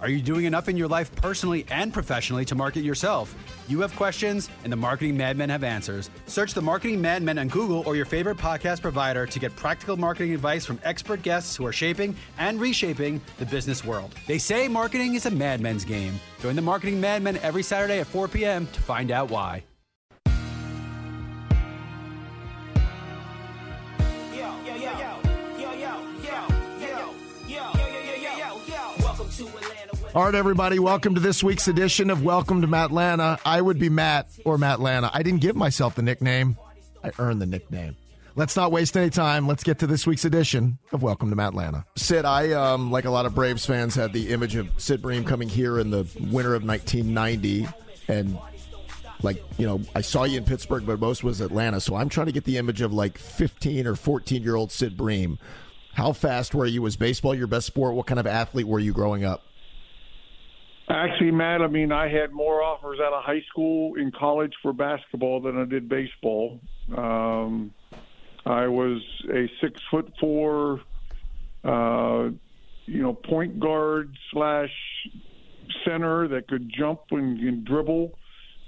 Are you doing enough in your life personally and professionally to market yourself? You have questions, and the Marketing Madmen have answers. Search the Marketing Madmen on Google or your favorite podcast provider to get practical marketing advice from expert guests who are shaping and reshaping the business world. They say marketing is a madmen's game. Join the Marketing Madmen every Saturday at 4 p.m. to find out why. All right, everybody, welcome to this week's edition of Welcome to Matlanta. I would be Matt or Matlanta. I didn't give myself the nickname, I earned the nickname. Let's not waste any time. Let's get to this week's edition of Welcome to Matlanta. Sid, I, um, like a lot of Braves fans, had the image of Sid Bream coming here in the winter of 1990. And, like, you know, I saw you in Pittsburgh, but most was Atlanta. So I'm trying to get the image of like 15 or 14 year old Sid Bream. How fast were you? Was baseball your best sport? What kind of athlete were you growing up? Actually, Matt, I mean, I had more offers out of high school in college for basketball than I did baseball. Um, I was a six foot four, uh, you know, point guard slash center that could jump and, and dribble,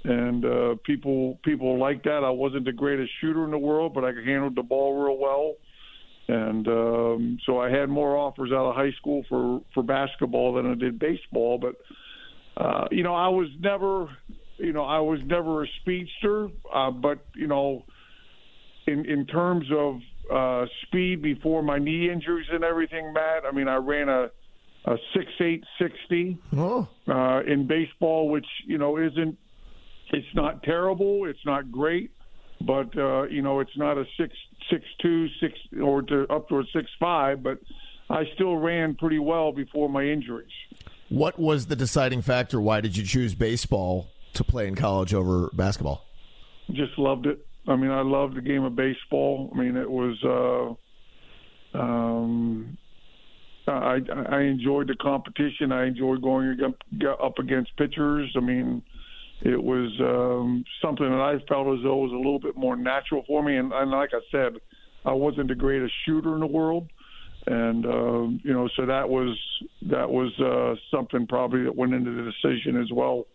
and uh, people people like that. I wasn't the greatest shooter in the world, but I could handle the ball real well, and um, so I had more offers out of high school for for basketball than I did baseball, but uh, you know, I was never, you know, I was never a speedster, uh, but you know, in in terms of uh, speed before my knee injuries and everything, Matt. I mean, I ran a a six eight sixty oh. uh, in baseball, which you know isn't. It's not terrible. It's not great, but uh, you know, it's not a six six two six or to up to a six five, but I still ran pretty well before my injuries. What was the deciding factor? Why did you choose baseball to play in college over basketball? Just loved it. I mean, I loved the game of baseball. I mean, it was. Uh, um, I I enjoyed the competition. I enjoyed going up against pitchers. I mean, it was um, something that I felt as though was a little bit more natural for me. And, and like I said, I wasn't the greatest shooter in the world, and uh, you know, so that was that was uh, something probably that went into the decision as well.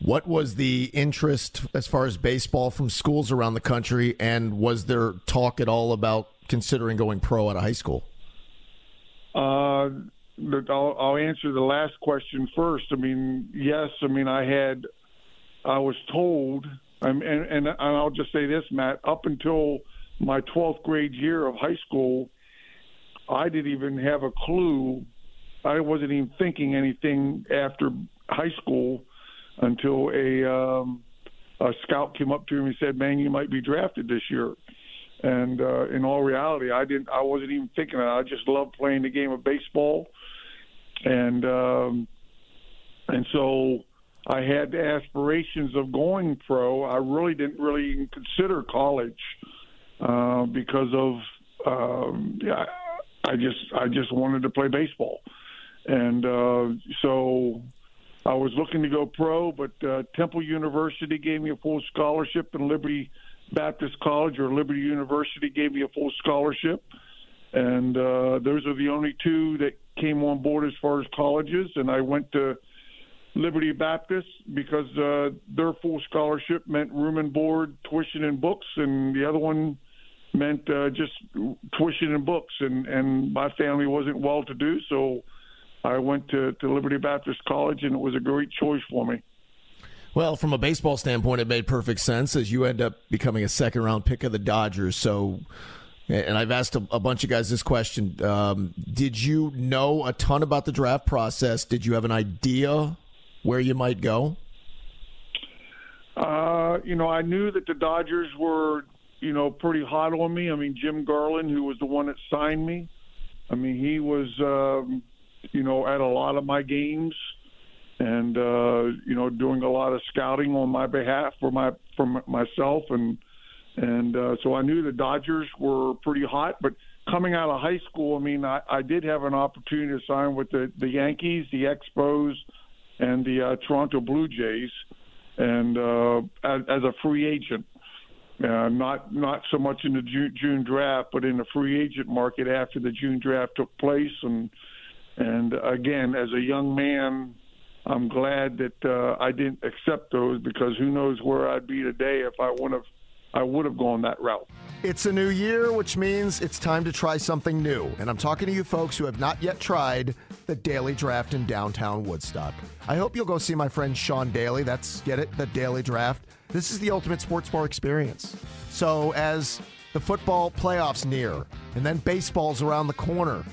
What was the interest as far as baseball from schools around the country, and was there talk at all about considering going pro out of high school? Uh, I'll, I'll answer the last question first. I mean, yes. I mean, I had, I was told, and, and, and I'll just say this, Matt. Up until my 12th grade year of high school, I didn't even have a clue. I wasn't even thinking anything after high school until a um, a scout came up to me and said, "Man, you might be drafted this year." And uh, in all reality, I didn't. I wasn't even thinking that. I just loved playing the game of baseball, and um, and so I had aspirations of going pro. I really didn't really consider college uh, because of um, yeah, I just I just wanted to play baseball, and uh, so I was looking to go pro, but uh, Temple University gave me a full scholarship, and Liberty Baptist College or Liberty University gave me a full scholarship, and uh, those are the only two that came on board as far as colleges, and I went to Liberty Baptist because uh, their full scholarship meant room and board, tuition and books, and the other one meant uh, just tuition and books, and and my family wasn't well to do, so I went to, to Liberty Baptist College, and it was a great choice for me. Well, from a baseball standpoint, it made perfect sense as you end up becoming a second round pick of the Dodgers. So, and I've asked a, a bunch of guys this question: um, Did you know a ton about the draft process? Did you have an idea where you might go? Uh, you know, I knew that the Dodgers were you know, pretty hot on me. I mean, Jim Garland, who was the one that signed me, I mean, he was, um, you know, at a lot of my games and, uh, you know, doing a lot of scouting on my behalf for my, for myself. And, and, uh, so I knew the Dodgers were pretty hot, but coming out of high school, I mean, I, I did have an opportunity to sign with the, the Yankees, the Expos, and the uh, Toronto Blue Jays and uh, as, as a free agent. Uh, not not so much in the June, June draft, but in the free agent market after the June draft took place, and and again, as a young man, I'm glad that uh, I didn't accept those because who knows where I'd be today if I would have I would have gone that route. It's a new year, which means it's time to try something new. And I'm talking to you folks who have not yet tried the Daily Draft in downtown Woodstock. I hope you'll go see my friend Sean Daly. That's, get it, the Daily Draft. This is the ultimate sports bar experience. So, as the football playoffs near, and then baseball's around the corner,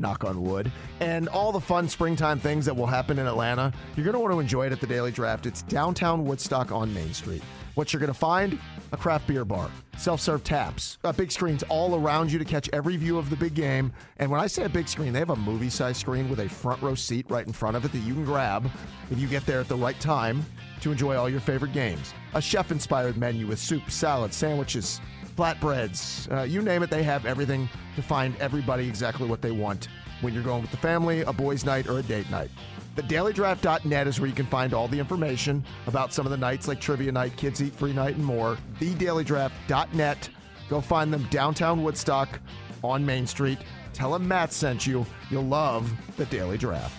knock on wood, and all the fun springtime things that will happen in Atlanta, you're going to want to enjoy it at the Daily Draft. It's downtown Woodstock on Main Street. What you're going to find? A craft beer bar, self serve taps, uh, big screens all around you to catch every view of the big game. And when I say a big screen, they have a movie size screen with a front row seat right in front of it that you can grab if you get there at the right time to enjoy all your favorite games. A chef inspired menu with soup, salad, sandwiches, flatbreads, uh, you name it, they have everything to find everybody exactly what they want when you're going with the family, a boys' night, or a date night. TheDailyDraft.net is where you can find all the information about some of the nights like Trivia Night, Kids Eat Free Night, and more. TheDailyDraft.net. Go find them downtown Woodstock on Main Street. Tell them Matt sent you. You'll love the Daily Draft.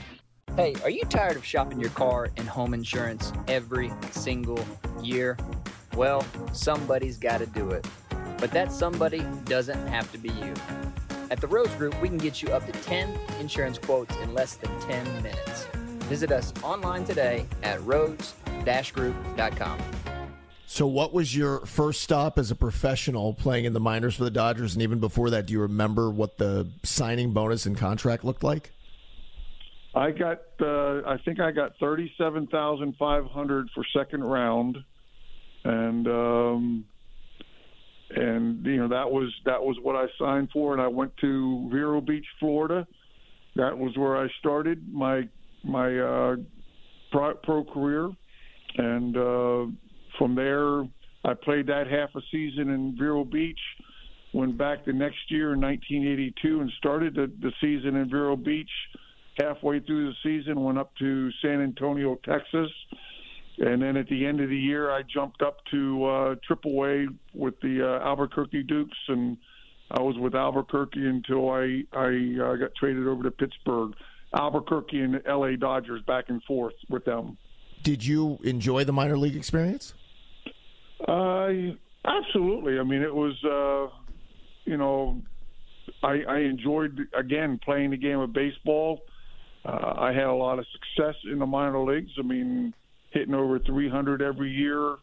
Hey, are you tired of shopping your car and home insurance every single year? Well, somebody's got to do it. But that somebody doesn't have to be you. At the Rose Group, we can get you up to 10 insurance quotes in less than 10 minutes. Visit us online today at rose-group.com. So, what was your first stop as a professional playing in the minors for the Dodgers? And even before that, do you remember what the signing bonus and contract looked like? I got, uh, I think I got thirty-seven thousand five hundred for second round, and um, and you know that was that was what I signed for, and I went to Vero Beach, Florida. That was where I started my my uh, pro, pro career, and uh, from there I played that half a season in Vero Beach. Went back the next year in 1982 and started the, the season in Vero Beach. Halfway through the season, went up to San Antonio, Texas, and then at the end of the year, I jumped up to uh, A with the uh, Albuquerque Dukes, and I was with Albuquerque until I I uh, got traded over to Pittsburgh. Albuquerque and LA Dodgers back and forth with them. Did you enjoy the minor league experience? Uh, absolutely. I mean, it was, uh, you know, I, I enjoyed again playing the game of baseball. Uh, I had a lot of success in the minor leagues. I mean, hitting over 300 every year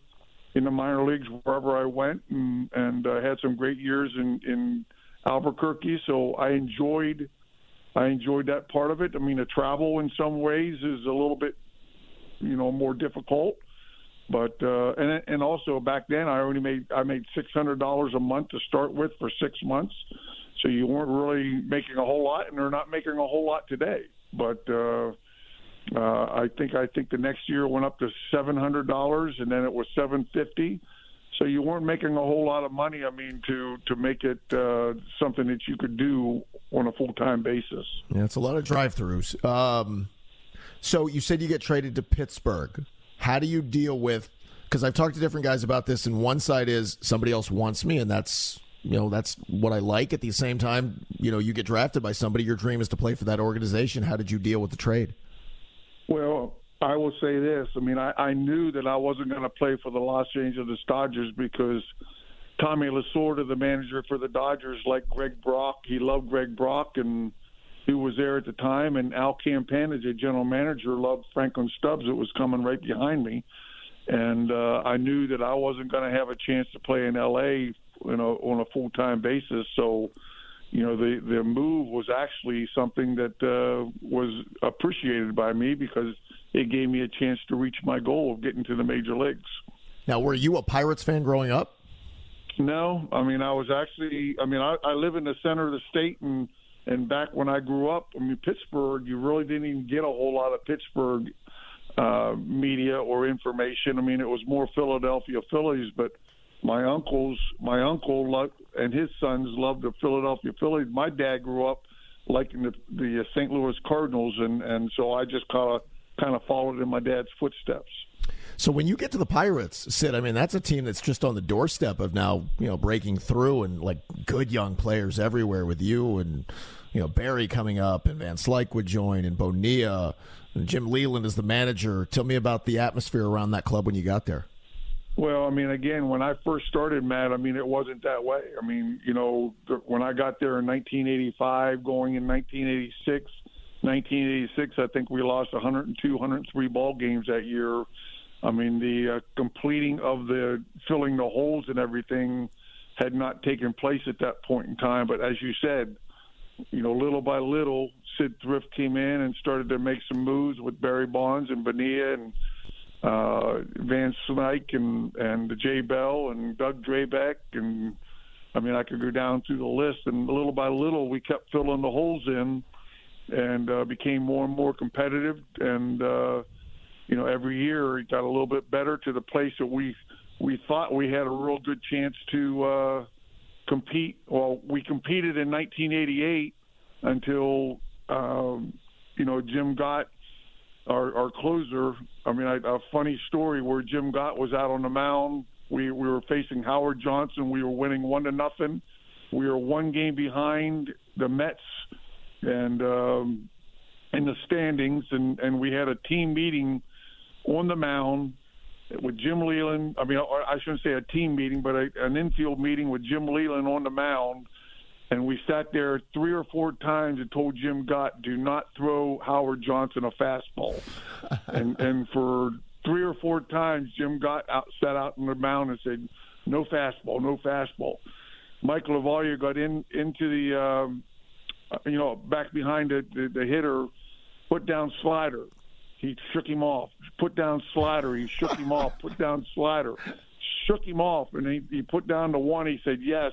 in the minor leagues wherever I went, and, and I had some great years in in Albuquerque. So I enjoyed I enjoyed that part of it. I mean, the travel in some ways is a little bit, you know, more difficult. But uh, and and also back then I only made I made six hundred dollars a month to start with for six months, so you weren't really making a whole lot, and they're not making a whole lot today. But uh, uh, I think I think the next year went up to seven hundred dollars, and then it was seven fifty. So you weren't making a whole lot of money. I mean, to to make it uh, something that you could do on a full time basis. Yeah, it's a lot of drive-throughs. Um, so you said you get traded to Pittsburgh. How do you deal with? Because I've talked to different guys about this, and one side is somebody else wants me, and that's you know that's what I like. At the same time, you know, you get drafted by somebody. Your dream is to play for that organization. How did you deal with the trade? Well, I will say this. I mean, I, I knew that I wasn't going to play for the Los Angeles Dodgers because Tommy Lasorda, the manager for the Dodgers, like Greg Brock. He loved Greg Brock, and he was there at the time. And Al Campanis, the general manager, loved Franklin Stubbs, It was coming right behind me. And uh, I knew that I wasn't going to have a chance to play in L.A. You know, on a full time basis. So, you know, the the move was actually something that uh, was appreciated by me because it gave me a chance to reach my goal of getting to the major leagues. Now, were you a Pirates fan growing up? No, I mean I was actually. I mean I, I live in the center of the state, and and back when I grew up, I mean Pittsburgh, you really didn't even get a whole lot of Pittsburgh uh, media or information. I mean it was more Philadelphia Phillies, but my uncles, my uncle loved, and his sons loved the Philadelphia Phillies. My dad grew up liking the the St. Louis Cardinals, and and so I just kind of kind of followed in my dad's footsteps. So when you get to the Pirates, Sid, I mean that's a team that's just on the doorstep of now, you know, breaking through and like good young players everywhere with you and you know Barry coming up and Van Slyke would join and Bonilla and Jim Leyland is the manager. Tell me about the atmosphere around that club when you got there. Well, I mean, again, when I first started, Matt, I mean, it wasn't that way. I mean, you know, when I got there in 1985, going in 1986, 1986, I think we lost 102, 103 ball games that year. I mean, the uh, completing of the filling the holes and everything had not taken place at that point in time. But as you said, you know, little by little, Syd Thrift came in and started to make some moves with Barry Bonds and Bonilla and uh, Van Slyke and and Jay Bell and Doug Drabek and I mean I could go down through the list. And little by little we kept filling the holes in and uh, became more and more competitive. And uh, you know every year it got a little bit better to the place that we we thought we had a real good chance to uh, compete. Well, we competed in 1988 until um, you know Jim Gott our, our closer. I mean, I, a funny story where Jim Gott was out on the mound. We we were facing Howard Johnson. We were winning one to nothing. We were one game behind the Mets, and um, in the standings, and and we had a team meeting on the mound with Jim Leyland. I mean, I shouldn't say a team meeting, but a, an infield meeting with Jim Leyland on the mound and we sat there three or four times and told Jim Gott, "Do not throw Howard Johnson a fastball." and and for three or four times, Jim Gott out, sat out on the mound and said, "No fastball, no fastball." Mike LaValliere got in into the, um, you know, back behind the, the, the hitter, put down slider. He shook him off. Put down slider. He shook him off. Put down slider. Shook him off, and he, he put down the one. He said, "Yes."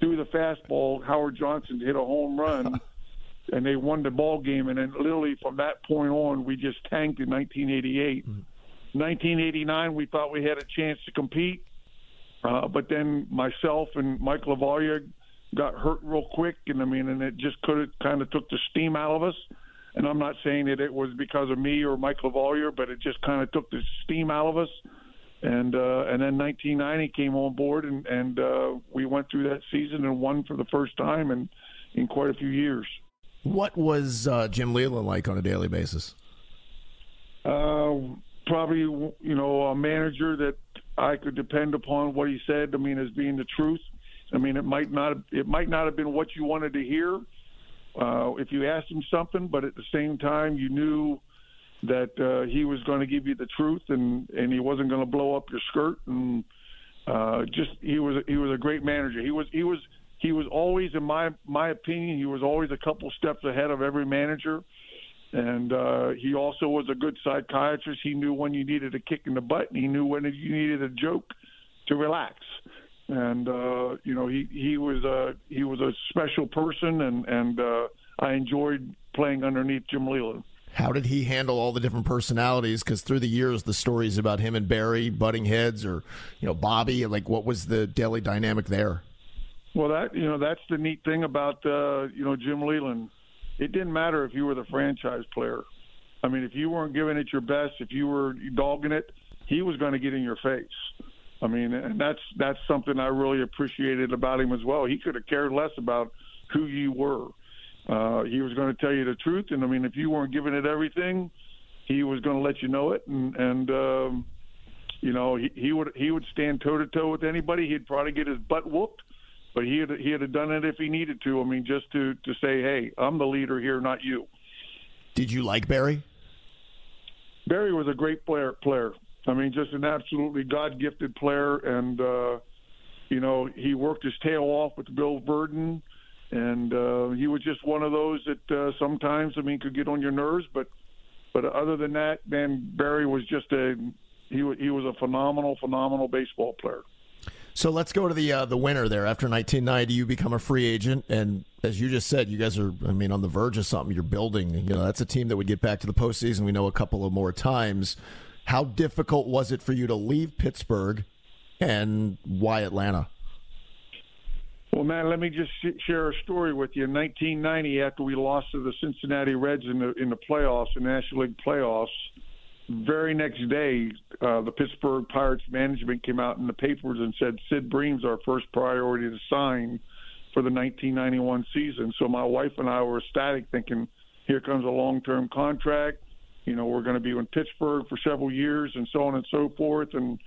Threw the fastball. Howard Johnson hit a home run, and they won the ball game. And then literally from that point on, we just tanked in 1988. Mm-hmm. 1989, we thought we had a chance to compete, uh, but then myself and Mike LaValliere got hurt real quick, and I mean, and it just could kind of took the steam out of us. And I'm not saying that it was because of me or Mike LaValliere, but it just kind of took the steam out of us and uh, and then 1990 came on board, and and uh, we went through that season and won for the first time in in quite a few years. What was uh, Jim Leyland like on a daily basis? Uh, probably, you know, a manager that I could depend upon what he said. I mean, as being the truth. I mean, it might not it might not have been what you wanted to hear uh, if you asked him something, but at the same time, you knew that uh, he was going to give you the truth and and he wasn't going to blow up your skirt and uh, just he was he was a great manager. He was he was he was always in my my opinion he was always a couple steps ahead of every manager. And uh, he also was a good psychiatrist. He knew when you needed a kick in the butt, and he knew when you needed a joke to relax. And uh, you know, he he was a he was a special person, and and uh, I enjoyed playing underneath Jim Leyland. How did he handle all the different personalities? Because through the years, the stories about him and Barry butting heads, or you know Bobby, like what was the daily dynamic there? Well, that you know that's the neat thing about uh, you know Jim Leyland. It didn't matter if you were the franchise player. I mean, if you weren't giving it your best, if you were dogging it, he was going to get in your face. I mean, and that's that's something I really appreciated about him as well. He could have cared less about who you were. Uh, he was going to tell you the truth, and I mean, if you weren't giving it everything, he was going to let you know it, and and um, you know he, he would he would stand toe to toe with anybody. He'd probably get his butt whooped, but he had he had done it if he needed to. I mean, just to to say, hey, I'm the leader here, not you. Did you like Barry? Barry was a great player. Player. I mean, just an absolutely God gifted player, and uh, you know he worked his tail off with Bill Virdon and uh, he was just one of those that uh, sometimes I mean could get on your nerves, but but other than that, man, Barry was just a he was he was a phenomenal phenomenal baseball player. So let's go to the uh, the winter there. After 1990, you become a free agent, and as you just said, you guys are I mean on the verge of something. You're building. You know that's a team that would get back to the postseason. We know a couple of more times. How difficult was it for you to leave Pittsburgh, and why Atlanta? Well, man, let me just share a story with you. In 1990, after we lost to the Cincinnati Reds in the in the playoffs, the National League playoffs, very next day, uh, the Pittsburgh Pirates management came out in the papers and said Sid Bream's our first priority to sign for the 1991 season. So my wife and I were ecstatic, thinking, here comes a long-term contract. You know, we're going to be in Pittsburgh for several years, and so on and so forth. And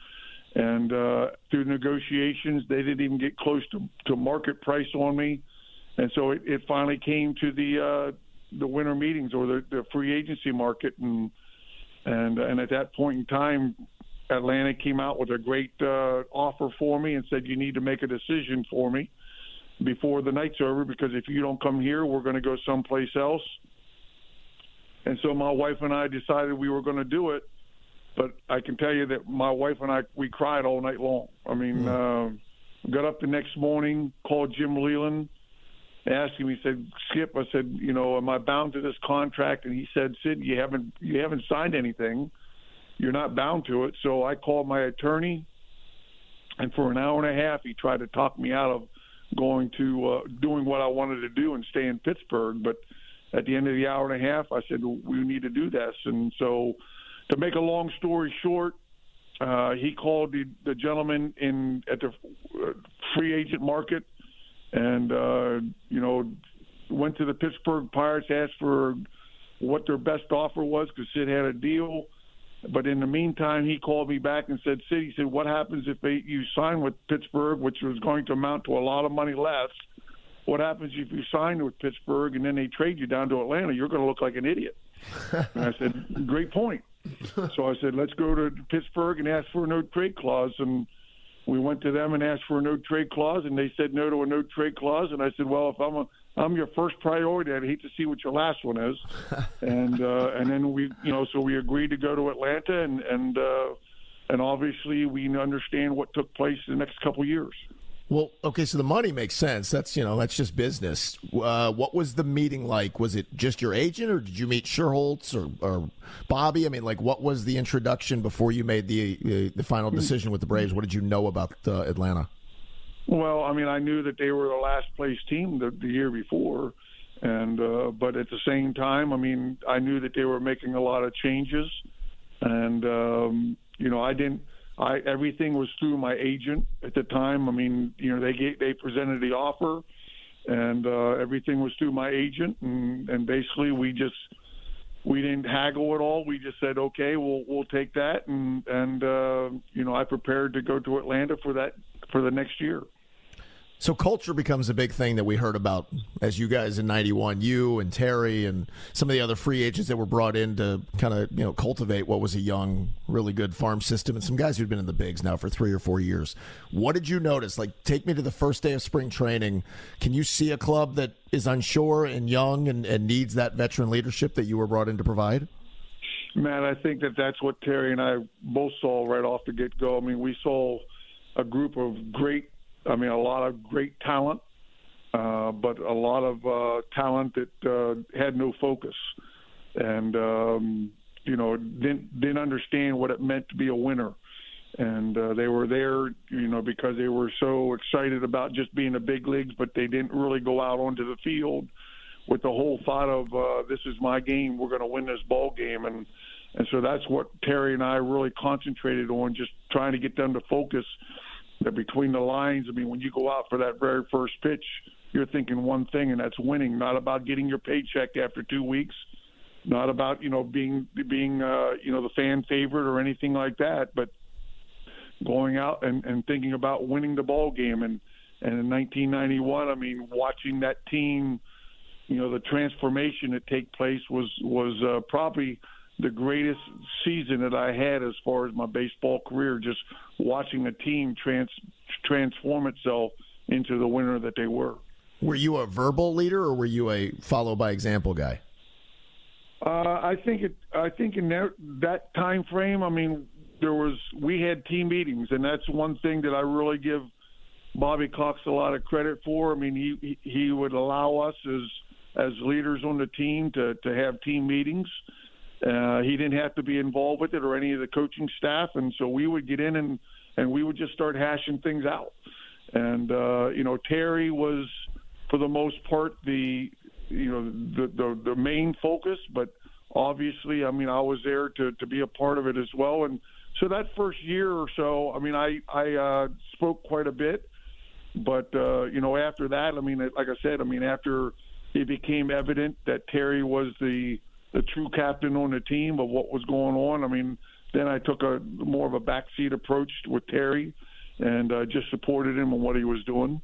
and uh, through negotiations, they didn't even get close to, to market price on me. And so it, it finally came to the uh, the winter meetings or the, the free agency market, and and and at that point in time, Atlanta came out with a great uh, offer for me and said you need to make a decision for me before the night's over because if you don't come here, we're going to go someplace else. And so my wife and I decided we were going to do it. But I can tell you that my wife and I we cried all night long. I mean, mm. uh, got up the next morning, called Jim Leyland, asked him. He said, "Skip," I said, "You know, am I bound to this contract?" And he said, "Sid, you haven't you haven't signed anything. You're not bound to it." So I called my attorney, and for an hour and a half, he tried to talk me out of going to uh, doing what I wanted to do and stay in Pittsburgh. But at the end of the hour and a half, I said we need to do this. And so, to make a long story short, uh, he called the, the gentleman in at the uh, free agent market, and uh, you know went to the Pittsburgh Pirates, asked for what their best offer was because Sid had a deal. But in the meantime, he called me back and said, "Sid, he said, what happens if they, you sign with Pittsburgh, which was going to amount to a lot of money less? What happens if you sign with Pittsburgh and then they trade you down to Atlanta? You're going to look like an idiot." and I said, "Great point." so I said, "Let's go to Pittsburgh and ask for a no trade clause." And we went to them and asked for a no trade clause, and they said no to a no trade clause. And I said, "Well, if I'm a I'm your first priority. I'd hate to see what your last one is. and uh, and then we, you know, so we agreed to go to Atlanta, and and uh, and obviously we understand what took place in the next couple of years. Well, okay, so the money makes sense. That's you know that's just business. Uh, what was the meeting like? Was it just your agent, or did you meet Schuerholz or, or Bobby? I mean, like, what was the introduction before you made the uh, the final decision with the Braves? What did you know about uh, Atlanta? Well, I mean, I knew that they were the last place team the, the year before, and uh, but at the same time, I mean, I knew that they were making a lot of changes, and um, you know, I didn't. I everything was through my agent at the time. I mean, you know, they gave, they presented the offer, and uh, everything was through my agent, and and basically we just we didn't haggle at all. We just said, okay, we'll we'll take that, and and uh, you know, I prepared to go to Atlanta for that for the next year. So culture becomes a big thing that we heard about as you guys in 91, you and Terry and some of the other free agents that were brought in to kind of, you know, cultivate what was a young, really good farm system and some guys who'd been in the bigs now for 3 or 4 years. What did you notice? Like take me to the first day of spring training. Can you see a club that is unsure and young and, and needs that veteran leadership that you were brought in to provide? Man, I think that that's what Terry and I both saw right off the get go. I mean, we saw a group of great I mean, a lot of great talent, uh, but a lot of uh, talent that uh, had no focus, and um, you know didn't didn't understand what it meant to be a winner. And uh, they were there, you know, because they were so excited about just being the big leagues, but they didn't really go out onto the field with the whole thought of uh, this is my game, we're going to win this ball game, and and so that's what Terry and I really concentrated on, just trying to get them to focus that between the lines, I mean, when you go out for that very first pitch, you're thinking one thing, and that's winning. Not about getting your paycheck after two weeks. Not about you know being being uh, you know the fan favorite or anything like that, but going out and, and thinking about winning the ball game. And and in 1991, I mean, watching that team, you know, the transformation that take place was was uh, probably the greatest season that I had as far as my baseball career. Just watching a team trans transform itself into the winner that they were. Were you a verbal leader, or were you a follow by example guy? Uh, I think it. I think in that, that time frame, I mean, there was we had team meetings, and that's one thing that I really give Bobby Cox a lot of credit for. I mean, he he would allow us as as leaders on the team to to have team meetings uh, he didn't have to be involved with it or any of the coaching staff, and so we would get in and and we would just start hashing things out. And uh, you know, Terry was for the most part the you know the the, the main focus, but obviously, I mean, I was there to to be a part of it as well. And so that first year or so, I mean, I I uh, spoke quite a bit, but uh, you know, after that, I mean, like I said, I mean, after it became evident that Terry was the the true captain on the team of what was going on. I mean, then I took a more of a backseat approach with Terry and uh, just supported him on what he was doing.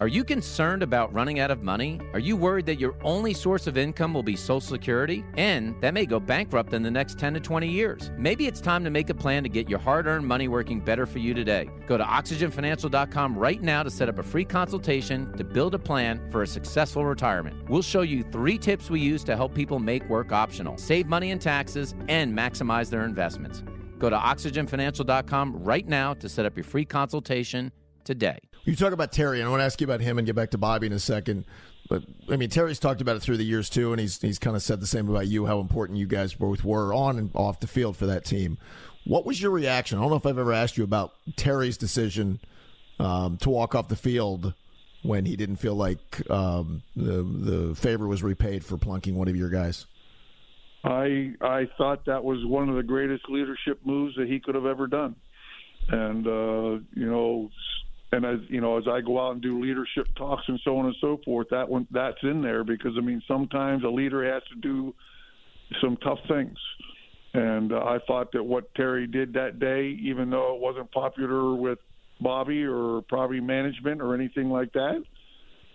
Are you concerned about running out of money? Are you worried that your only source of income will be Social Security and that may go bankrupt in the next 10 to 20 years? Maybe it's time to make a plan to get your hard earned money working better for you today. Go to oxygenfinancial.com right now to set up a free consultation to build a plan for a successful retirement. We'll show you three tips we use to help people make work optional, save money in taxes, and maximize their investments. Go to oxygenfinancial.com right now to set up your free consultation today. You talk about Terry, and I want to ask you about him and get back to Bobby in a second. But I mean, Terry's talked about it through the years too, and he's he's kind of said the same about you, how important you guys both were on and off the field for that team. What was your reaction? I don't know if I've ever asked you about Terry's decision um, to walk off the field when he didn't feel like um, the the favor was repaid for plunking one of your guys. I I thought that was one of the greatest leadership moves that he could have ever done, and uh, you know and as you know, as I go out and do leadership talks and so on and so forth, that one that's in there because I mean sometimes a leader has to do some tough things, and uh, I thought that what Terry did that day, even though it wasn't popular with Bobby or probably management or anything like that,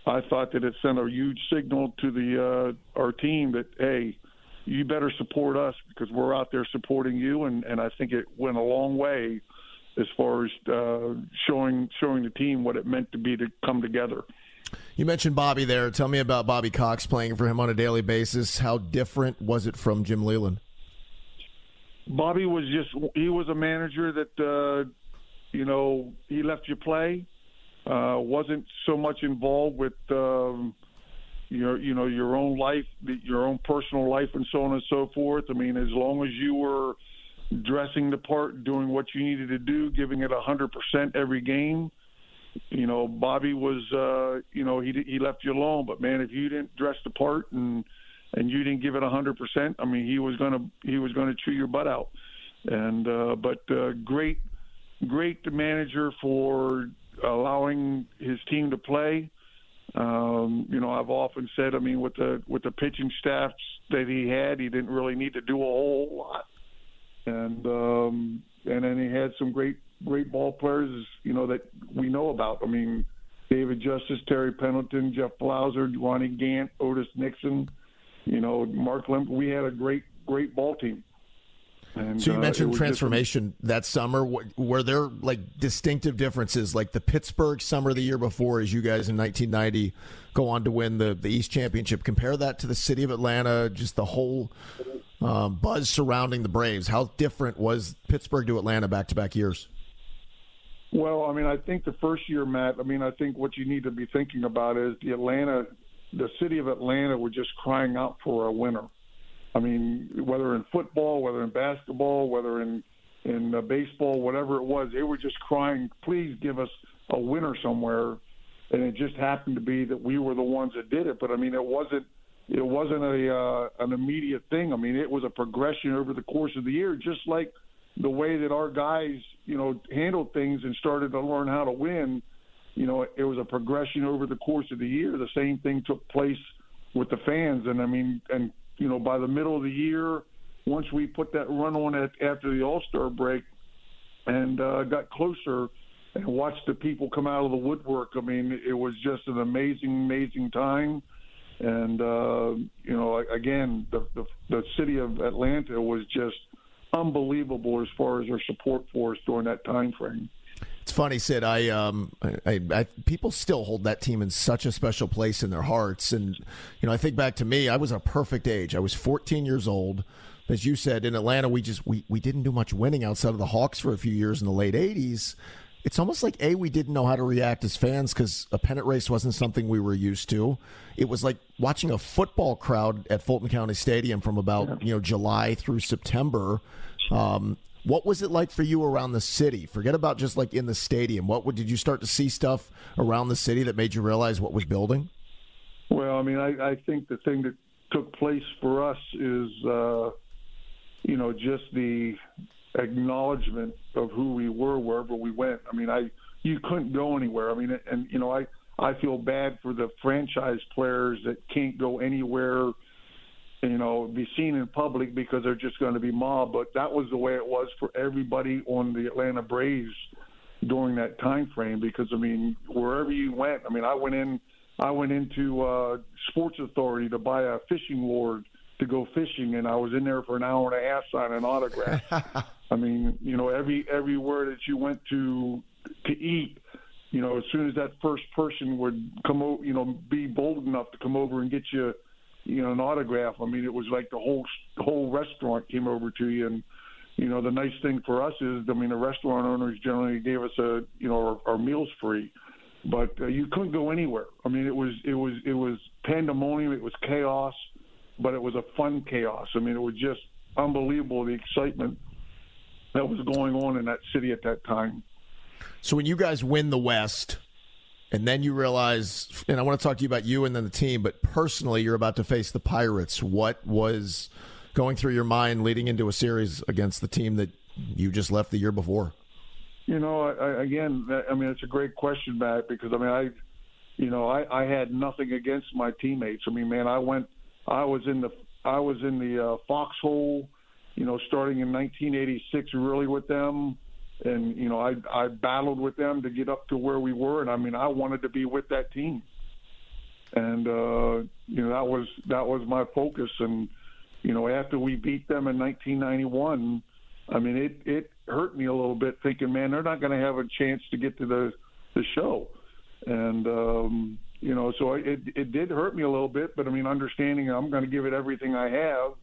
I thought that it sent a huge signal to the uh, our team that hey, you better support us because we're out there supporting you, and and I think it went a long way as far as uh, showing showing the team what it meant to be to come together. You mentioned Bobby there. Tell me about Bobby Cox playing for him on a daily basis. How different was it from Jim Leyland? Bobby was just he was a manager that uh, you know he left you play. Uh, wasn't so much involved with um, your you know your own life, your own personal life, and so on and so forth. I mean, as long as you were dressing the part, doing what you needed to do, giving it a hundred percent every game. You know, Bobby was, uh, you know, he he left you alone. But man, if you didn't dress the part and and you didn't give it a hundred percent, I mean, he was gonna he was gonna chew your butt out. And uh, but uh, great, great manager for allowing his team to play. Um, you know, I've often said, I mean, with the with the pitching staffs that he had, he didn't really need to do a whole lot and um, and then he had some great great ball players, you know, that we know about. I mean, David Justice, Terry Pendleton, Jeff Blauser, Ronnie Gant, Otis Nixon, you know, Mark Lemke. We had a great great ball team. And, so you uh, mentioned transformation just, that summer. Were there like distinctive differences, like the Pittsburgh summer the year before, as you guys in 1990 go on to win the the East Championship? Compare that to the city of Atlanta, just the whole um, buzz surrounding the Braves. How different was Pittsburgh to Atlanta back to back years? Well, I mean, I think the first year, Matt. I mean, I think what you need to be thinking about is the Atlanta, the city of Atlanta, were just crying out for a winner. I mean, whether in football, whether in basketball, whether in in uh, baseball, whatever it was, they were just crying, "Please give us a winner somewhere." And it just happened to be that we were the ones that did it. But I mean, it wasn't it wasn't a uh, an immediate thing. I mean, it was a progression over the course of the year, just like the way that our guys, you know, handled things and started to learn how to win. You know, it was a progression over the course of the year. The same thing took place with the fans, and I mean, and you know, by the middle of the year, once we put that run on it after the All Star break, and uh, got closer and watched the people come out of the woodwork. I mean, it was just an amazing, amazing time and uh, you know, again, the, the the city of Atlanta was just unbelievable as far as their support for us during that time frame. It's funny, Sid. I, um, I, I, people still hold that team in such a special place in their hearts, and you know, I think back to me. I was a perfect age. I was 14 years old. As you said, in Atlanta, we just we, we didn't do much winning outside of the Hawks for a few years in the late 80s it's almost like a we didn't know how to react as fans because a pennant race wasn't something we were used to. It was like watching a football crowd at Fulton County Stadium from about you know July through September. Um, what was it like for you around the city? Forget about just like in the stadium. What did you start to see stuff around the city that made you realize what was building? Well, I mean, I, I think the thing that took place for us is, uh, you know, just the acknowledgement of who we were wherever we went. I mean, I you couldn't go anywhere. I mean, and you know, I I feel bad for the franchise players that can't go anywhere, you know, be seen in public because they're just going to be mobbed. But that was the way it was for everybody on the Atlanta Braves during that time frame. Because I mean, wherever you went, I mean, I went in, I went into uh, Sports Authority to buy a fishing lure to go fishing, and I was in there for an hour and a half signing autographs. I mean, you know, every everywhere that you went to to eat, you know, as soon as that first person would come over, you know, be bold enough to come over and get you, you know, an autograph. I mean, it was like the whole the whole restaurant came over to you, and you know, the nice thing for us is, I mean, the restaurant owners generally gave us a, you know, our, our meals free, but uh, you couldn't go anywhere. I mean, it was it was it was pandemonium. It was chaos, but it was a fun chaos. I mean, it was just unbelievable the excitement that was going on in that city at that time. So when you guys win the West, and then you realize, and I want to talk to you about you and then the team, but personally, you're about to face the Pirates. What was going through your mind leading into a series against the team that you just left the year before? You know, I, again, I mean, it's a great question, Matt, because I mean, I, you know, I, I had nothing against my teammates. I mean, man, I went, I was in the, I was in the uh, foxhole, you know, starting in 1986, really with them and you know I I battled with them to get up to where we were, and I mean I wanted to be with that team, and uh, you know that was that was my focus, and you know after we beat them in 1991, I mean it it hurt me a little bit thinking, man, they're not going to have a chance to get to the the show, and um, you know so it it did hurt me a little bit, but I mean understanding I'm going to give it everything I have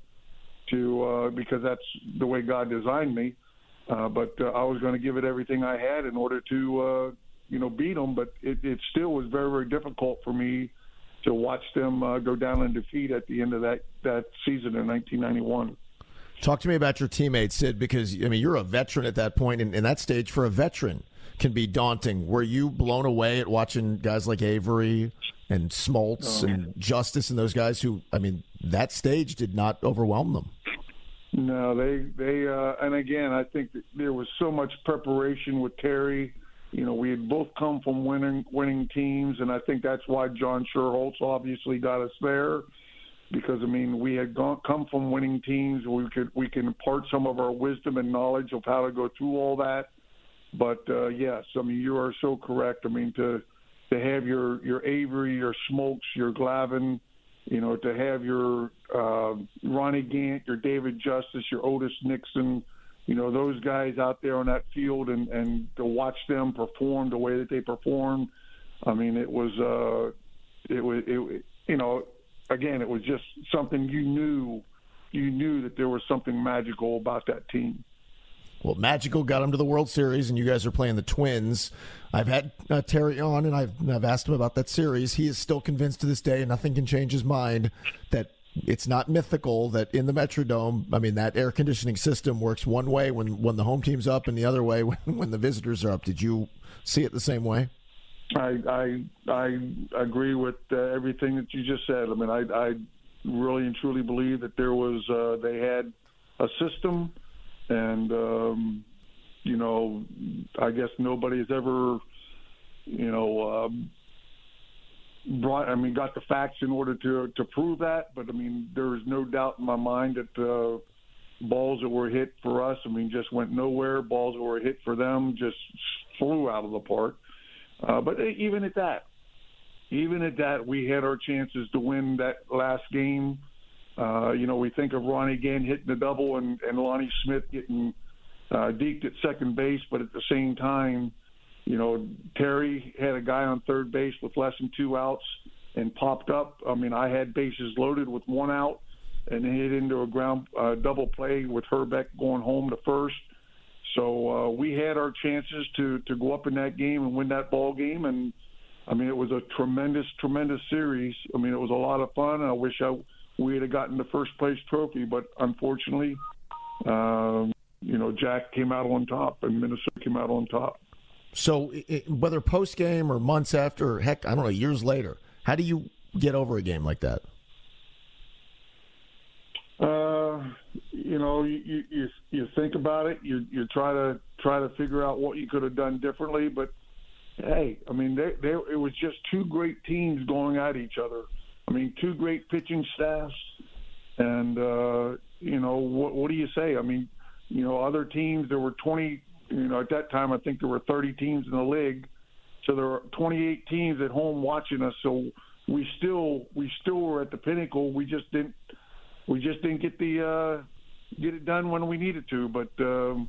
to uh, because that's the way God designed me uh, but uh, I was going to give it everything I had in order to, uh, you know, beat them. But it, it still was very, very difficult for me to watch them uh, go down in defeat at the end of that that season in 1991. Talk to me about your teammates, Sid, because I mean you're a veteran at that point, and, and that stage for a veteran can be daunting. Were you blown away at watching guys like Avery and Smoltz oh, and Justice and those guys who, I mean, that stage did not overwhelm them? No, they they uh, and again, I think there was so much preparation with Terry. You know, we had both come from winning winning teams, and I think that's why John Schuerholz obviously got us there. Because I mean, we had gone, come from winning teams. We could we can impart some of our wisdom and knowledge of how to go through all that. But uh, yes, I mean, you are so correct. I mean, to to have your your Avery, your Smoltz, your Glavine, you know, to have your uh, Ronnie Gant, your David Justice, your Otis Nixon, you know, those guys out there on that field and, and to watch them perform the way that they performed. I mean, it was, uh, it was, it, you know, again, it was just something you knew, you knew that there was something magical about that team. Well, Magical got him to the World Series, and you guys are playing the Twins. I've had uh, Terry on, and I've, I've asked him about that series. He is still convinced to this day, and nothing can change his mind, that it's not mythical that in the Metrodome, I mean, that air conditioning system works one way when, when the home team's up and the other way when, when the visitors are up. Did you see it the same way? I I, I agree with uh, everything that you just said. I mean, I, I really and truly believe that there was uh, they had a system – and um, you know, I guess nobody's ever, you know, um, brought. I mean, got the facts in order to to prove that. But I mean, there is no doubt in my mind that uh, balls that were hit for us, I mean, just went nowhere. Balls that were hit for them just flew out of the park. Uh, but even at that, even at that, we had our chances to win that last game. Uh, you know, we think of Ronnie Gant hitting the double and, and Lonnie Smith getting uh, deked at second base, but at the same time, you know, Terry had a guy on third base with less than two outs and popped up. I mean, I had bases loaded with one out and hit into a ground uh, double play with Hrbek going home to first. So uh, we had our chances to to go up in that game and win that ball game, and I mean it was a tremendous, tremendous series. I mean it was a lot of fun. I wish I we would have gotten the first place trophy, but unfortunately, um, you know, Jack came out on top and Minnesota came out on top. So, it, whether post game or months after, or heck, I don't know, years later, how do you get over a game like that? Uh, you know, you, you you think about it. You you try to try to figure out what you could have done differently. But hey, I mean, they, they, it was just two great teams going at each other. I mean, two great pitching staffs, and uh, you know, what, what do you say? I mean, you know, other teams. There were 20. You know, at that time, I think there were 30 teams in the league, so there were 28 teams at home watching us. So we still we still were at the pinnacle. We just didn't we just didn't get the uh, get it done when we needed to. But um,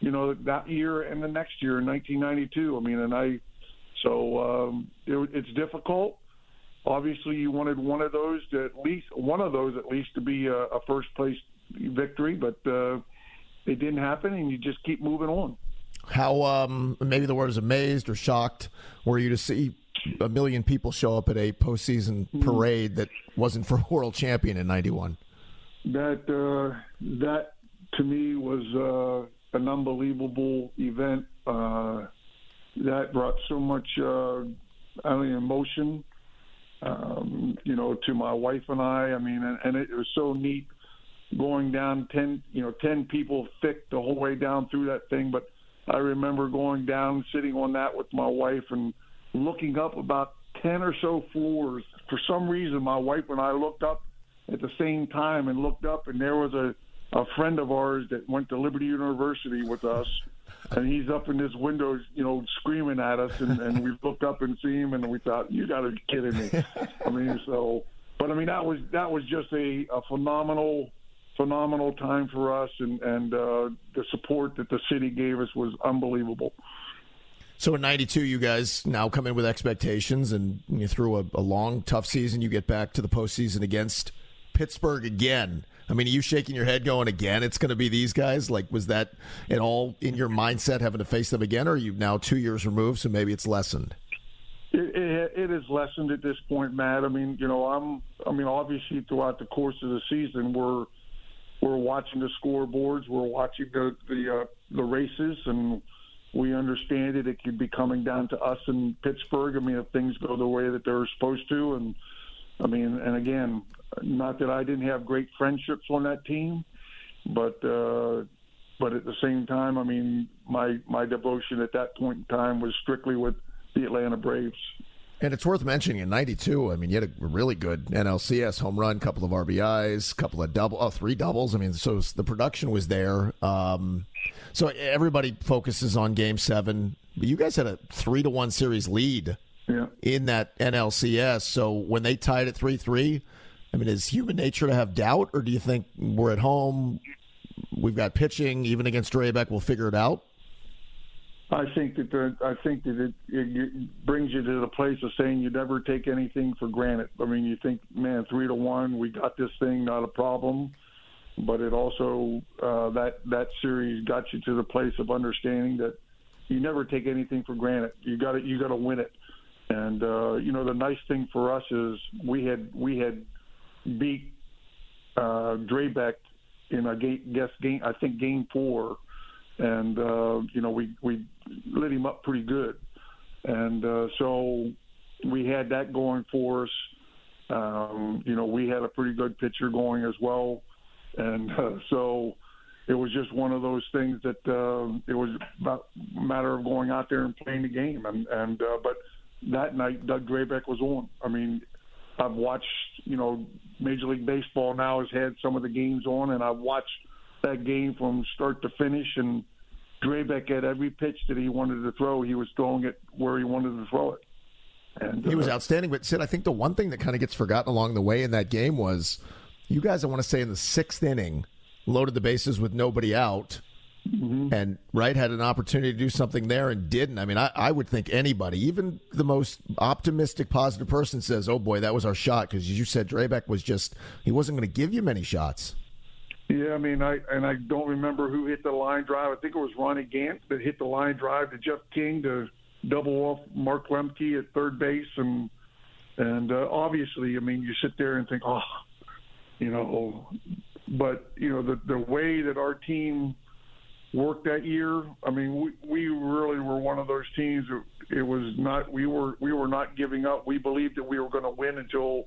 you know that year and the next year in 1992. I mean, and I so um, it, it's difficult. Obviously, you wanted one of those to at least one of those at least to be a, a first place victory, but uh, it didn't happen, and you just keep moving on. How um, maybe the word is amazed or shocked were you to see a million people show up at a postseason mm. parade that wasn't for a world champion in '91? That uh, that to me was uh, an unbelievable event. Uh, that brought so much uh, I mean, emotion, um, you know, to my wife and I. I mean, and, and it was so neat going down ten, you know, ten people thick the whole way down through that thing. But I remember going down, sitting on that with my wife, and looking up about ten or so floors. For some reason, my wife and I looked up at the same time and looked up, and there was a a friend of ours that went to Liberty University with us, and he's up in his window, you know, screaming at us, and, and we looked up and see him, and we thought, "You got to be kidding me!" I mean, so, but I mean, that was that was just a, a phenomenal, phenomenal time for us, and and uh, the support that the city gave us was unbelievable. So in '92, you guys now come in with expectations, and you through a, a long, tough season, you get back to the postseason against Pittsburgh again. I mean, are you shaking your head going again? It's going to be these guys. Like, was that at all in your mindset having to face them again, or are you now two years removed, so maybe it's lessened? It, it, it is lessened at this point, Matt. I mean, you know, I'm. I mean, obviously, throughout the course of the season, we're we're watching the scoreboards, we're watching the the uh, the races, and we understand it. It could be coming down to us in Pittsburgh. I mean, if things go the way that they're supposed to, and I mean, and again, not that I didn't have great friendships on that team, but uh, but at the same time, I mean, my my devotion at that point in time was strictly with the Atlanta Braves. And it's worth mentioning in '92. I mean, you had a really good NLCS home run, couple of RBIs, couple of double, oh, three doubles. I mean, so the production was there. Um, so everybody focuses on Game Seven. But you guys had a three to one series lead yeah. in that NLCS. So when they tied at three three, I mean, is human nature to have doubt, or do you think we're at home? We've got pitching, even against Drabek, we'll figure it out. I think that the, I think that it, it brings you to the place of saying you never take anything for granted. I mean, you think, man, three to one, we got this thing, not a problem. But it also uh, that that series got you to the place of understanding that you never take anything for granted. You got to you got to win it. And uh, you know, the nice thing for us is we had we had beat uh, Drabek in a game, guess game I think game four, and uh, you know we we lit him up pretty good, and uh, so we had that going for us. Um, you know we had a pretty good pitcher going as well, and uh, so it was just one of those things that uh, it was about a matter of going out there and playing the game, and and uh, but that night Doug Drabek was on. I mean, I've watched, you know, Major League Baseball now has had some of the games on, and I've watched that game from start to finish. And Drabek at every pitch that he wanted to throw, he was throwing it where he wanted to throw it. And he was uh, outstanding. But Sid, I think the one thing that kind of gets forgotten along the way in that game was you guys. I want to say in the sixth inning, loaded the bases with nobody out Mm-hmm. And Wright had an opportunity to do something there and didn't. I mean, I, I would think anybody, even the most optimistic, positive person, says, "Oh boy, that was our shot." Because you said Drabek was just he wasn't going to give you many shots. Yeah, I mean, I and I don't remember who hit the line drive. I think it was Ronnie Gant that hit the line drive to Jeff King to double off Mark Lemke at third base, and and uh, obviously, I mean, you sit there and think, oh, you know, but you know the the way that our team work that year. I mean, we, we really were one of those teams. It was not we were we were not giving up. We believed that we were going to win until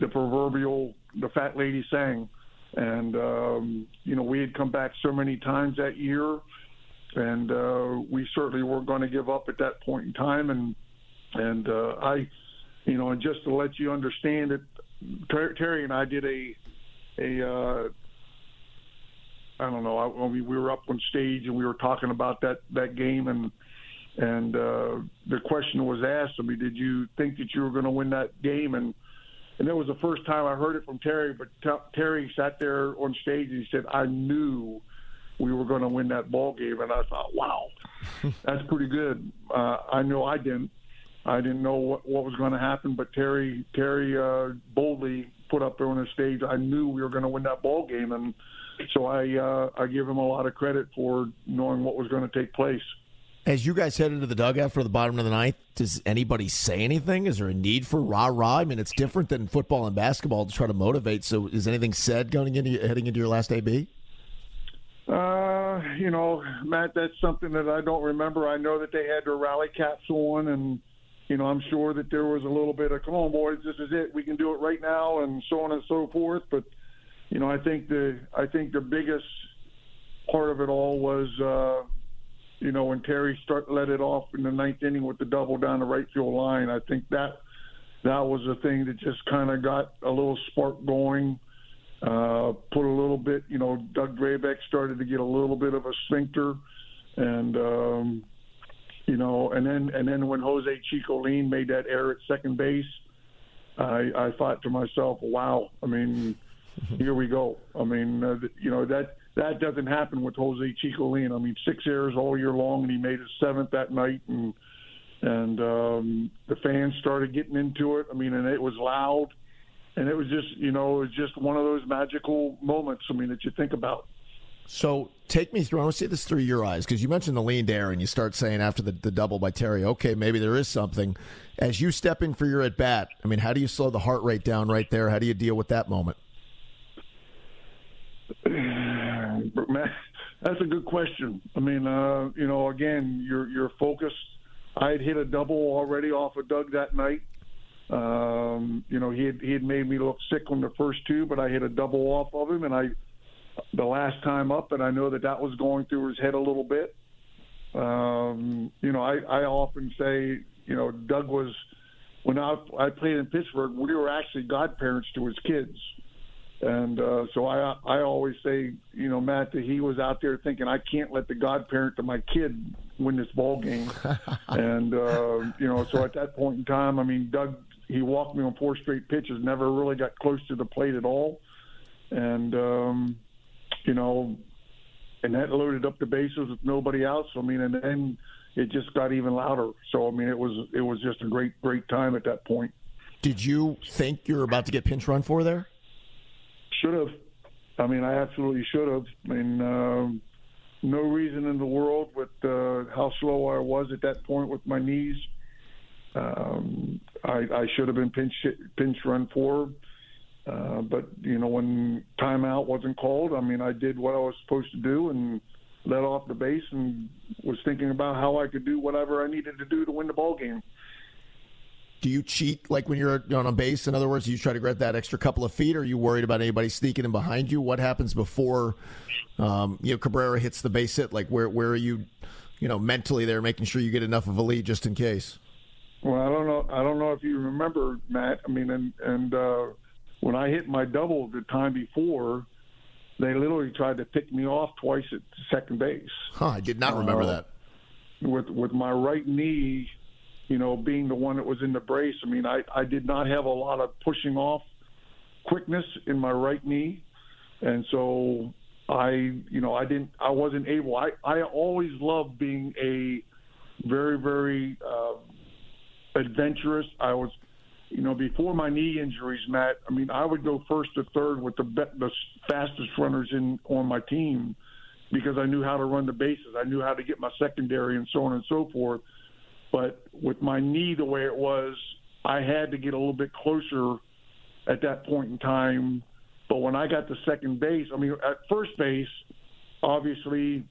the proverbial the fat lady sang, and um, you know we had come back so many times that year, and uh, we certainly weren't going to give up at that point in time. And and uh, I, you know, and just to let you understand it, Terry and I did a a uh, I don't know. I, I mean, we were up on stage and we were talking about that that game, and and uh, the question was asked. I mean, did you think that you were going to win that game? And and it was the first time I heard it from Terry. But t- Terry sat there on stage and he said, "I knew we were going to win that ball game," and I thought, "Wow, that's pretty good." Uh, I know I didn't. I didn't know what, what was going to happen, but Terry Terry uh, boldly put up there on the stage. I knew we were going to win that ball game, and so I uh, I give him a lot of credit for knowing what was going to take place. As you guys head into the dugout for the bottom of the ninth, does anybody say anything? Is there a need for rah rah? I mean, it's different than football and basketball to try to motivate. So, is anything said going into heading into your last AB? Uh, you know, Matt, that's something that I don't remember. I know that they had their rally caps on, and you know, I'm sure that there was a little bit of "Come on, boys, this is it. We can do it right now," and so on and so forth. But you know, I think the I think the biggest part of it all was, uh, you know, when Terry start let it off in the ninth inning with the double down the right field line. I think that that was the thing that just kind of got a little spark going. Uh, put a little bit, you know, Doug Drabek started to get a little bit of a sphincter, and um, you know, and then and then when Jose Chico Lind made that error at second base, I, I thought to myself, wow, I mean here we go. I mean, uh, you know that that doesn't happen with Jose Chico Lind. I mean, six errors all year long, and he made his seventh that night, and and um, the fans started getting into it. I mean, and it was loud, and it was just you know it was just one of those magical moments. I mean, that you think about. So take me through. I want to see this through your eyes because you mentioned the lean air, and you start saying after the, the double by Terry, okay, maybe there is something. As you step in for your at bat, I mean, how do you slow the heart rate down right there? How do you deal with that moment? That's a good question. I mean, uh, you know, again, you're you're focused. I had hit a double already off of Doug that night. Um, you know, he had he had made me look sick on the first two, but I hit a double off of him, and I the last time up, and I know that that was going through his head a little bit. Um, you know, I I often say, you know, Doug was when I I played in Pittsburgh, we were actually godparents to his kids. And uh, so I I always say, you know, Matt, that he was out there thinking I can't let the godparent to my kid win this ball game. and uh, you know, so at that point in time, I mean, Doug he walked me on four straight pitches, never really got close to the plate at all, and um, you know, and that loaded up the bases with nobody else. I mean, and then it just got even louder. So I mean, it was it was just a great great time at that point. Did you think you were about to get pinch run for there? Should have. I mean, I absolutely should have. I mean, um, no reason in the world with uh, how slow I was at that point with my knees. Um, I, I should have been pinch pinch run for. Uh, but you know, when timeout wasn't called, I mean, I did what I was supposed to do and let off the base and was thinking about how I could do whatever I needed to do to win the ball game do you cheat like when you're on a base? In other words, do you try to get that extra couple of feet? Or are you worried about anybody sneaking in behind you? What happens before um, you know Cabrera hits the base hit? Like where where are you, you know, mentally there, making sure you get enough of a lead just in case? Well, I don't know. I don't know if you remember, Matt. I mean, and and uh, when I hit my double the time before, they literally tried to pick me off twice at second base. Huh, I did not remember uh, that. With with my right knee you know, being the one that was in the brace, I mean, I, I did not have a lot of pushing off quickness in my right knee. And so I, you know, I didn't, I wasn't able, I, I always loved being a very, very uh, adventurous. I was, you know, before my knee injuries, Matt, I mean, I would go first to third with the, be- the fastest runners in on my team because I knew how to run the bases. I knew how to get my secondary and so on and so forth. But with my knee the way it was, I had to get a little bit closer at that point in time. But when I got to second base, I mean, at first base, obviously,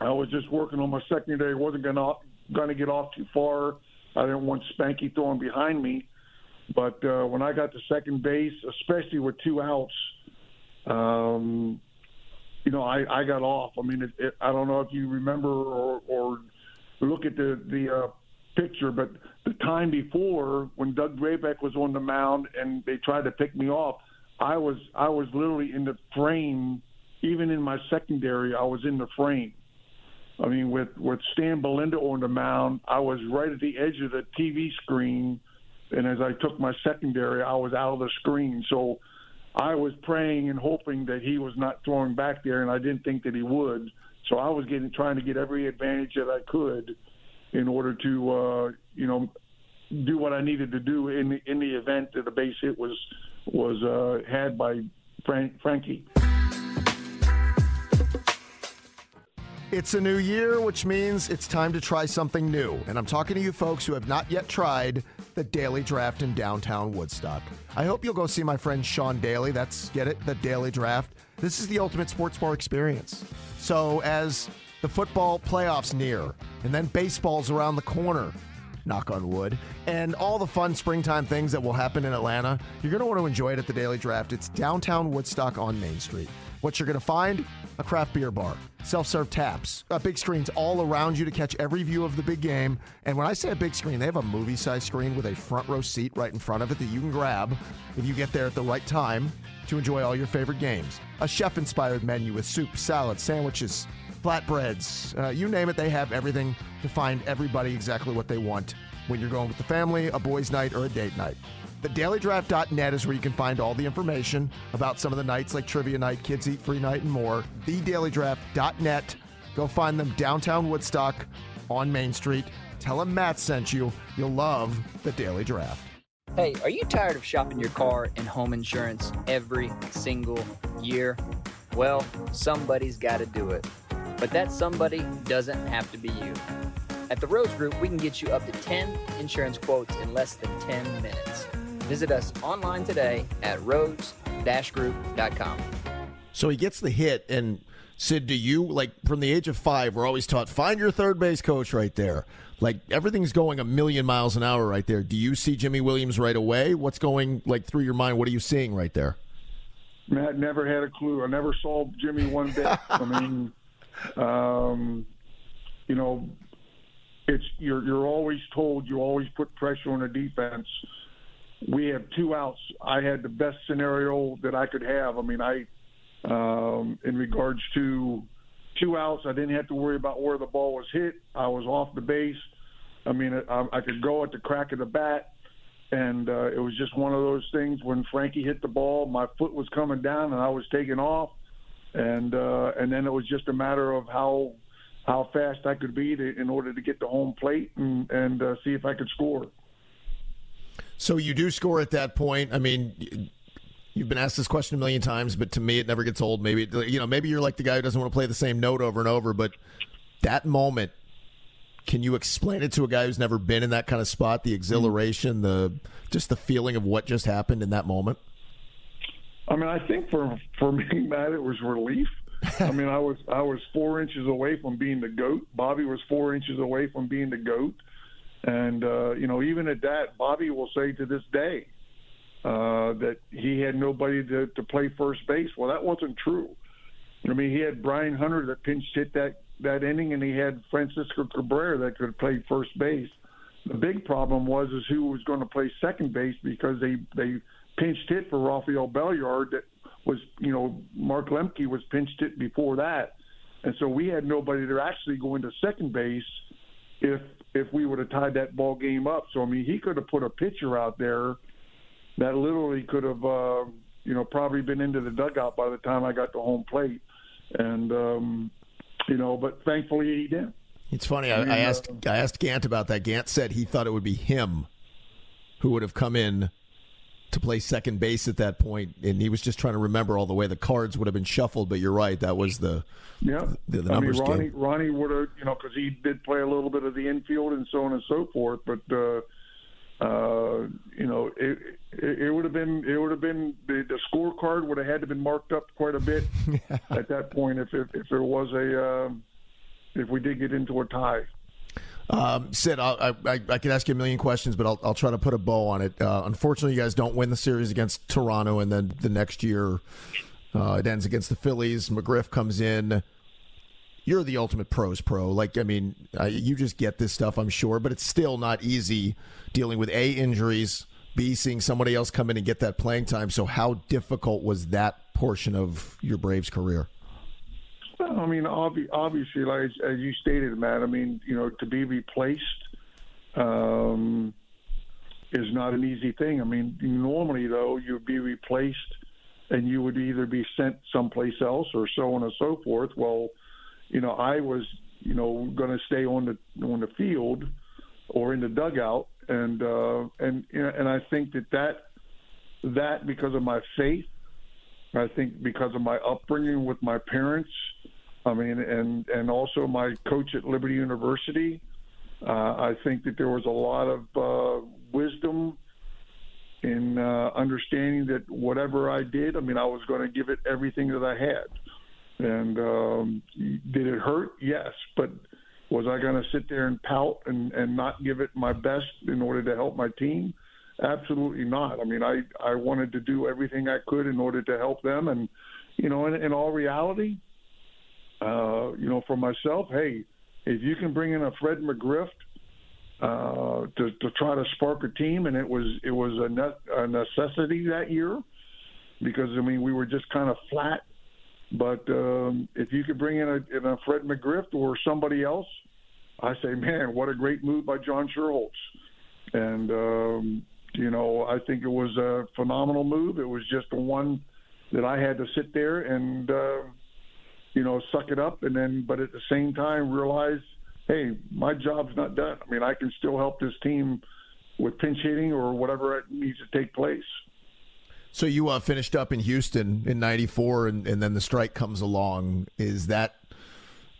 I was just working on my secondary. wasn't gonna gonna get off too far. I didn't want Spanky throwing behind me. But uh, when I got to second base, especially with two outs, um, you know, I, I got off. I mean, it, it, I don't know if you remember or, or look at the the uh, picture, but the time before when Doug Drabek was on the mound and they tried to pick me off, I was I was literally in the frame. Even in my secondary, I was in the frame. I mean, with with Stan Belinda on the mound, I was right at the edge of the TV screen, and as I took my secondary, I was out of the screen. So I was praying and hoping that he was not throwing back there, and I didn't think that he would. So I was getting trying to get every advantage that I could in order to uh, you know do what I needed to do in the, in the event that the base hit was was uh, had by Frank, Frankie. It's a new year, which means it's time to try something new. And I'm talking to you folks who have not yet tried the Daily Draft in downtown Woodstock. I hope you'll go see my friend Sean Daly. That's, get it? The Daily Draft. This is the ultimate sports bar experience. So, as the football playoffs near, and then baseball's around the corner, knock on wood, and all the fun springtime things that will happen in Atlanta, you're going to want to enjoy it at the Daily Draft. It's downtown Woodstock on Main Street. What you're going to find? A craft beer bar, self serve taps, uh, big screens all around you to catch every view of the big game. And when I say a big screen, they have a movie size screen with a front row seat right in front of it that you can grab if you get there at the right time to enjoy all your favorite games. A chef inspired menu with soup, salad, sandwiches, flatbreads, uh, you name it, they have everything to find everybody exactly what they want when you're going with the family, a boys' night, or a date night. TheDailyDraft.net is where you can find all the information about some of the nights like Trivia Night, Kids Eat Free Night, and more. TheDailyDraft.net. Go find them downtown Woodstock on Main Street. Tell them Matt sent you. You'll love the Daily Draft. Hey, are you tired of shopping your car and home insurance every single year? Well, somebody's got to do it. But that somebody doesn't have to be you. At the Rose Group, we can get you up to 10 insurance quotes in less than 10 minutes. Visit us online today at rose-group.com. So he gets the hit, and Sid, do you like from the age of five? We're always taught find your third base coach right there. Like everything's going a million miles an hour right there. Do you see Jimy Williams right away? What's going like through your mind? What are you seeing right there? Matt never had a clue. I never saw Jimy one bit. I mean, um, you know, it's you're you're always told you always put pressure on the defense we have two outs. I had the best scenario that I could have. I mean, I, um, in regards to two outs, I didn't have to worry about where the ball was hit. I was off the base. I mean, I, I could go at the crack of the bat, and uh, it was just one of those things. When Frankie hit the ball, my foot was coming down, and I was taking off, and uh, and then it was just a matter of how how fast I could be to, in order to get to home plate and and uh, see if I could score. So you do score at that point. I mean, you've been asked this question a million times, but to me, it never gets old. Maybe you know, maybe you're like the guy who doesn't want to play the same note over and over. But that moment, can you explain it to a guy who's never been in that kind of spot? The exhilaration, the just the feeling of what just happened in that moment. I mean, I think for for me, Matt, it was relief. I mean, I was I was four inches away from being the goat. Bobby was four inches away from being the goat. And, uh, you know, even at that, Bobby will say to this day uh, that he had nobody to, to play first base. Well, that wasn't true. I mean, he had Brian Hunter that pinch hit that, that inning, and he had Francisco Cabrera that could play first base. The big problem was is who was going to play second base because they they pinched hit for Rafael Belliard that was you know Mark Lemke was pinched hit before that, and so we had nobody to actually go into second base if if we would have tied that ball game up. So I mean, he could have put a pitcher out there that literally could have, uh, you know, probably been into the dugout by the time I got to home plate, and um, you know, but thankfully he didn't. It's funny. I, I asked uh, I asked Gant about that. Gant said he thought it would be him who would have come in to play second base at that point, and he was just trying to remember all the way the cards would have been shuffled. But you're right, that was the yeah. The, the numbers I mean, Ronnie Gant. Ronnie would have you know because he did play a little bit of the infield and so on and so forth, but. uh uh, you know, it, it, it would have been it would have been the, the scorecard would have had to been marked up quite a bit at that point if if, if there was a uh, if we did get into a tie. Um, Sid, I, I, I could ask you a million questions, but I'll, I'll try to put a bow on it. Uh, unfortunately, you guys don't win the series against Toronto, and then the next year uh, it ends against the Phillies. McGriff comes in. You're the ultimate pros pro. Like, I mean, uh, you just get this stuff, I'm sure, but it's still not easy dealing with A, injuries, B, seeing somebody else come in and get that playing time. So, how difficult was that portion of your Braves career? I mean, obviously, like as you stated, Matt. I mean, you know, to be replaced um, is not an easy thing. I mean, normally though, you'd be replaced, and you would either be sent someplace else or so on and so forth. Well, you know, I was, you know, going to stay on the on the field or in the dugout, and uh, and and I think that that that because of my faith I think because of my upbringing with my parents, I mean, and and also my coach at Liberty University, uh, I think that there was a lot of uh, wisdom in uh, understanding that whatever I did, I mean, I was going to give it everything that I had. And um, did it hurt? Yes, but was I going to sit there and pout and, and not give it my best in order to help my team? Absolutely not. I mean, I I wanted to do everything I could in order to help them, and you know, in, in all reality, uh, you know, for myself, hey, if you can bring in a Fred McGriff uh, to to try to spark a team, and it was it was a, ne- a necessity that year because I mean we were just kind of flat. But um, if you could bring in a, in a Fred McGriff or somebody else, I say, man, what a great move by John Schuerholz. And um, you know, I think it was a phenomenal move. It was just the one that I had to sit there and, uh, you know, suck it up, and then, but at the same time, realize, hey, my job's not done. I mean, I can still help this team with pinch hitting or whatever needs to take place. So you uh, finished up in Houston in '94, and, and then the strike comes along. Is that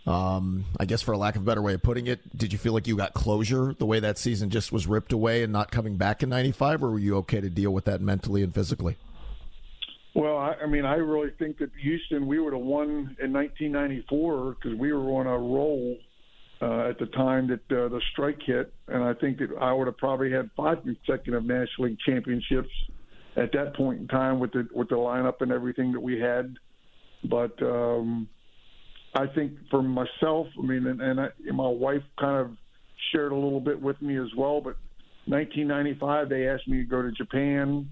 um, I guess, for a lack of a better way of putting it, did you feel like you got closure the way that season just was ripped away and not coming back in '95, or were you okay to deal with that mentally and physically? Well, I, I mean, I really think that Houston, we would have won in 1994 because we were on a roll uh, at the time that uh, the strike hit, and I think that I would have probably had five consecutive National League championships at that point in time with the with the lineup and everything that we had. But um, I think for myself, I mean, and, and I, and my wife kind of shared a little bit with me as well. But 1995, they asked me to go to Japan.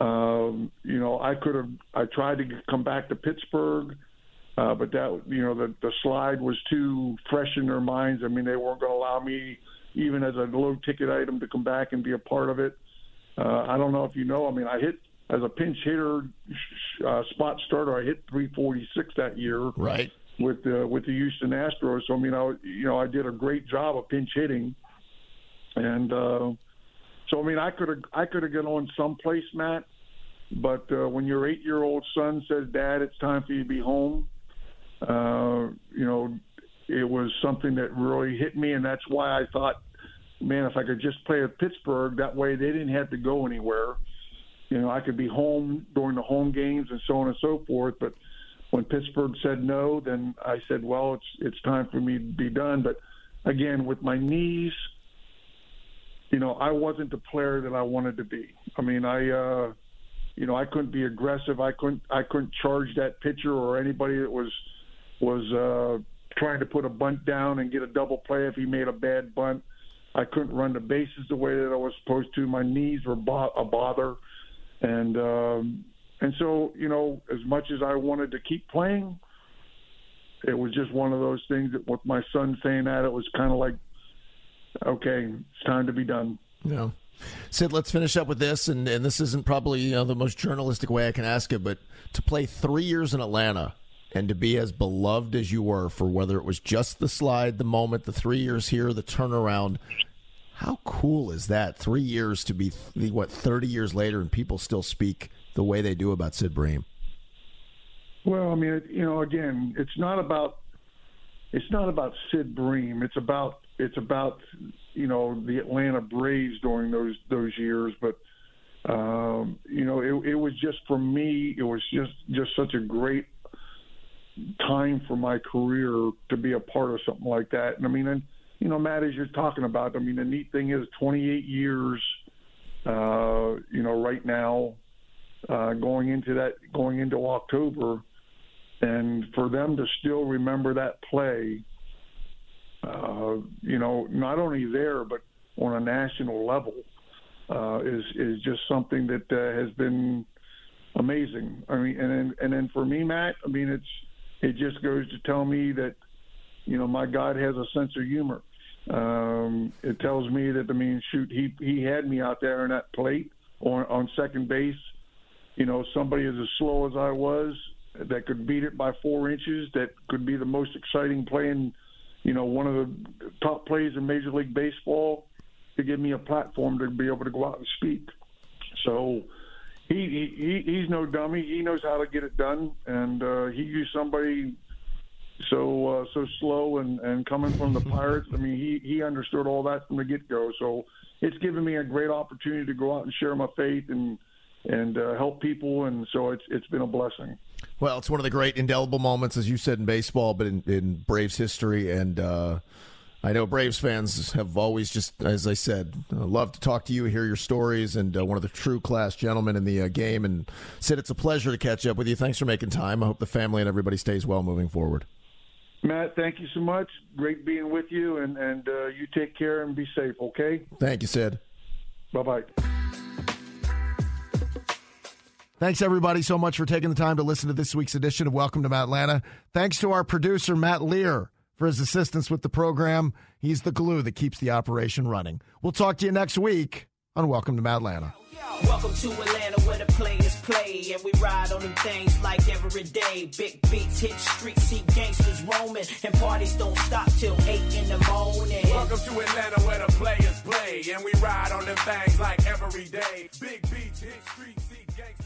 Um, you know, I could have. I tried to come back to Pittsburgh, uh, but that you know the the slide was too fresh in their minds. I mean, they weren't going to allow me even as a low ticket item to come back and be a part of it. Uh, I don't know if you know. I mean, I hit as a pinch hitter, uh, spot starter. I hit 346 that year. Right with the with the Houston Astros. So I mean, I you know I did a great job of pinch hitting, and uh, so I mean I could have I could have got on someplace, Matt. But uh, when your eight year old son says, "Dad, it's time for you to be home," uh, you know, it was something that really hit me, and that's why I thought, man, if I could just play at Pittsburgh, that way they didn't have to go anywhere. You know, I could be home during the home games and so on and so forth. But when Pittsburgh said no, then I said, well, it's it's time for me to be done. But again, with my knees, you know, I wasn't the player that I wanted to be. I mean, I, uh, you know, I couldn't be aggressive. I couldn't I couldn't charge that pitcher or anybody that was was uh, trying to put a bunt down and get a double play if he made a bad bunt. I couldn't run the bases the way that I was supposed to. My knees were bo- a bother, and um, and so, you know, as much as I wanted to keep playing, it was just one of those things that with my son saying that, it was kind of like, okay, it's time to be done. Yeah. Sid, let's finish up with this, and, and this isn't probably you know, the most journalistic way I can ask it, but to play three years in Atlanta and to be as beloved as you were for whether it was just the slide, the moment, the three years here, the turnaround, how cool is that? Three years to be, what, 30 years later, and people still speak the way they do about Sid Bream? Well, I mean, you know, again, it's not about it's not about Sid Bream. It's about it's about you know the Atlanta Braves during those those years. But um, you know, it, it was just for me. It was just just such a great time for my career to be a part of something like that. And I mean, and you know, Matt, as you're talking about, I mean, the neat thing is 28 years. Uh, you know, right now, uh, going into that, going into October, and for them to still remember that play. Uh, you know, not only there, but on a national level, uh, is is just something that uh, has been amazing. I mean, and then, and then for me, Matt, I mean, it's it just goes to tell me that you know my God has a sense of humor. Um, it tells me that I mean, shoot, he he had me out there on that plate on on second base. You know, somebody as slow as I was that could beat it by four inches, that could be the most exciting play in, you know, one of the top plays in Major League Baseball to give me a platform to be able to go out and speak. So he, he he's no dummy. He knows how to get it done, and uh, he used somebody so uh, so slow and and coming from the Pirates. I mean, he he understood all that from the get go. So it's given me a great opportunity to go out and share my faith and and uh, help people, and so it's it's been a blessing. Well, it's one of the great indelible moments, as you said in baseball, but in, in Braves history, and uh, I know Braves fans have always just, as I said, uh, loved to talk to you, hear your stories, and uh, one of the true class gentlemen in the uh, game. And Sid, it's a pleasure to catch up with you. Thanks for making time. I hope the family and everybody stays well moving forward. Matt, thank you so much. Great being with you, and and uh, you take care and be safe. Okay. Thank you, Sid. Bye bye. Thanks, everybody, so much for taking the time to listen to this week's edition of Welcome to Atlanta. Thanks to our producer, Matt Lear, for his assistance with the program. He's the glue that keeps the operation running. We'll talk to you next week on Welcome to Atlanta. Welcome to Atlanta where the players play and we ride on them things like every day. Big beats hit streets, see gangsters roaming and parties don't stop till 8 in the morning. Welcome to Atlanta where the players play and we ride on them things like every day. Big beats hit streets, see gangsters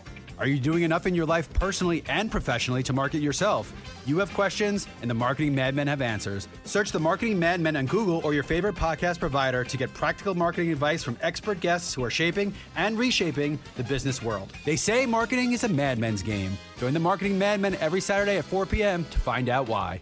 Are you doing enough in your life personally and professionally to market yourself? You have questions, and the Marketing Madmen have answers. Search the Marketing Madmen on Google or your favorite podcast provider to get practical marketing advice from expert guests who are shaping and reshaping the business world. They say marketing is a madmen's game. Join the Marketing Madmen every Saturday at 4 p.m. to find out why.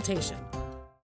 consultation.